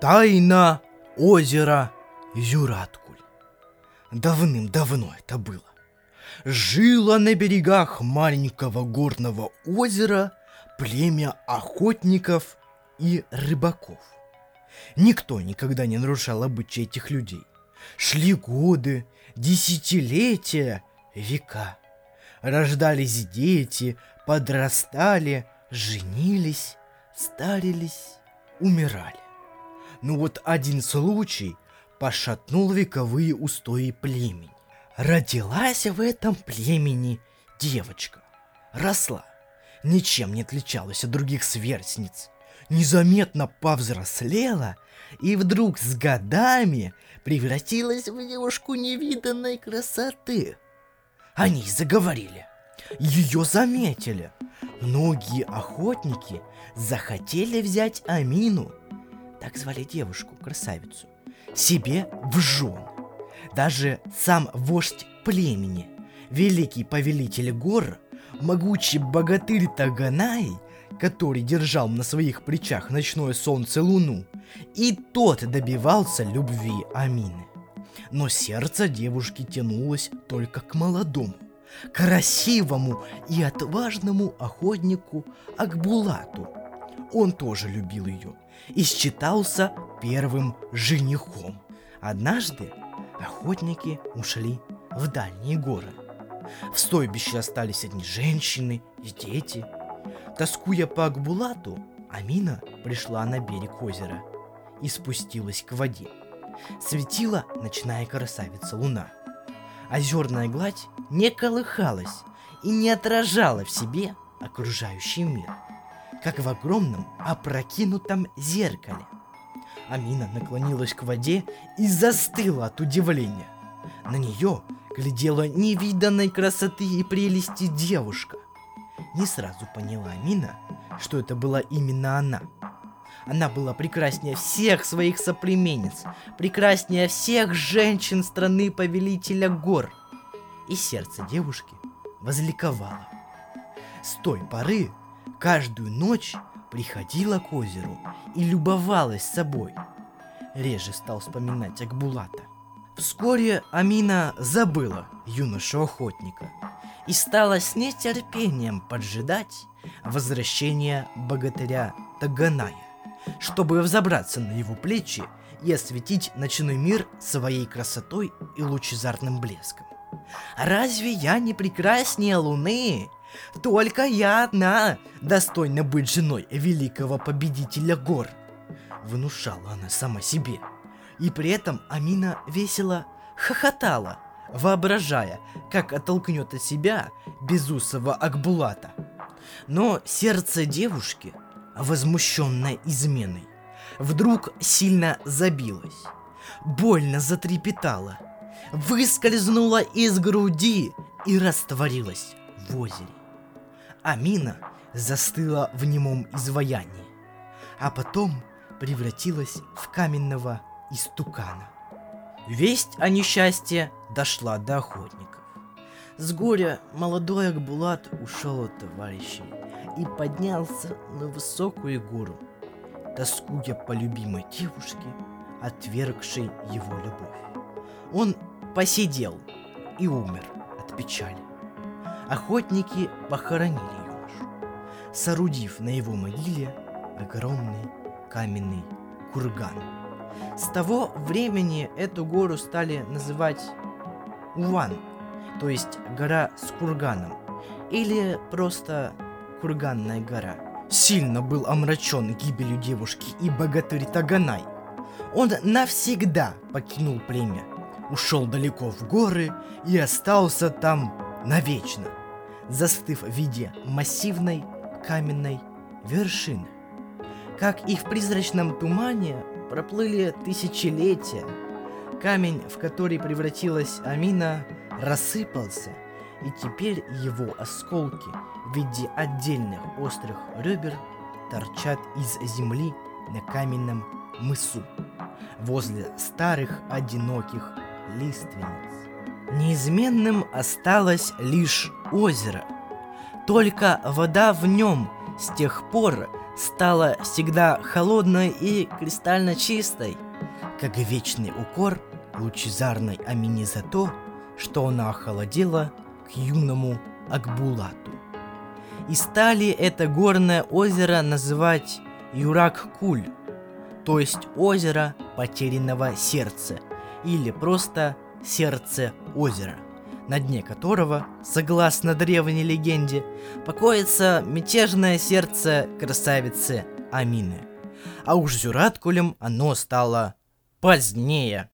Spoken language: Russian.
Тайна озера Юраткуль. Давным-давно это было. Жило на берегах маленького горного озера племя охотников и рыбаков. Никто никогда не нарушал обычаи этих людей. Шли годы, десятилетия, века. Рождались дети, подрастали, женились, старились, умирали. Но вот один случай пошатнул вековые устои племени. Родилась в этом племени девочка. Росла. Ничем не отличалась от других сверстниц. Незаметно повзрослела и вдруг с годами превратилась в девушку невиданной красоты. Они заговорили. Ее заметили. Многие охотники захотели взять Амину, так звали девушку, красавицу, себе в жен. Даже сам вождь племени, великий повелитель гор, могучий богатырь Таганай, который держал на своих плечах ночное солнце луну, и тот добивался любви Амины. Но сердце девушки тянулось только к молодому, красивому и отважному охотнику Акбулату. Он тоже любил ее и считался первым женихом. Однажды охотники ушли в дальние горы. В стойбище остались одни женщины и дети. Тоскуя по Акбулату, Амина пришла на берег озера и спустилась к воде. Светила ночная красавица луна. Озерная гладь не колыхалась и не отражала в себе окружающий мир, как в огромном опрокинутом зеркале. Амина наклонилась к воде и застыла от удивления. На нее глядела невиданной красоты и прелести девушка. Не сразу поняла Амина, что это была именно она – она была прекраснее всех своих соплеменниц, прекраснее всех женщин страны повелителя гор. И сердце девушки возликовало. С той поры каждую ночь приходила к озеру и любовалась собой. Реже стал вспоминать Акбулата. Вскоре Амина забыла юношу-охотника и стала с нетерпением поджидать возвращения богатыря Таганая чтобы взобраться на его плечи и осветить ночной мир своей красотой и лучезарным блеском. Разве я не прекраснее Луны? Только я одна достойна быть женой великого победителя гор. Внушала она сама себе. И при этом Амина весело хохотала, воображая, как оттолкнет от себя безусого Акбулата. Но сердце девушки – возмущенная изменой, вдруг сильно забилась, больно затрепетала, выскользнула из груди и растворилась в озере. Амина застыла в немом изваянии, а потом превратилась в каменного истукана. Весть о несчастье дошла до охотников. С горя молодой Акбулат ушел от товарищей и поднялся на высокую гору, тоскуя по любимой девушке, отвергшей его любовь. Он посидел и умер от печали. Охотники похоронили юношу, соорудив на его могиле огромный каменный курган. С того времени эту гору стали называть Уван, то есть гора с курганом, или просто Курганная гора. Сильно был омрачен гибелью девушки и богатырь Таганай. Он навсегда покинул племя, ушел далеко в горы и остался там навечно, застыв в виде массивной каменной вершины. Как и в призрачном тумане проплыли тысячелетия, камень, в который превратилась Амина, рассыпался – и теперь его осколки в виде отдельных острых ребер торчат из земли на каменном мысу возле старых одиноких лиственниц. Неизменным осталось лишь озеро. Только вода в нем с тех пор стала всегда холодной и кристально чистой, как вечный укор лучезарной Амини за то, что она охолодела к юному Акбулату. И стали это горное озеро называть Юрак-Куль, то есть озеро потерянного сердца, или просто сердце озера, на дне которого, согласно древней легенде, покоится мятежное сердце красавицы Амины. А уж Зюраткулем оно стало позднее.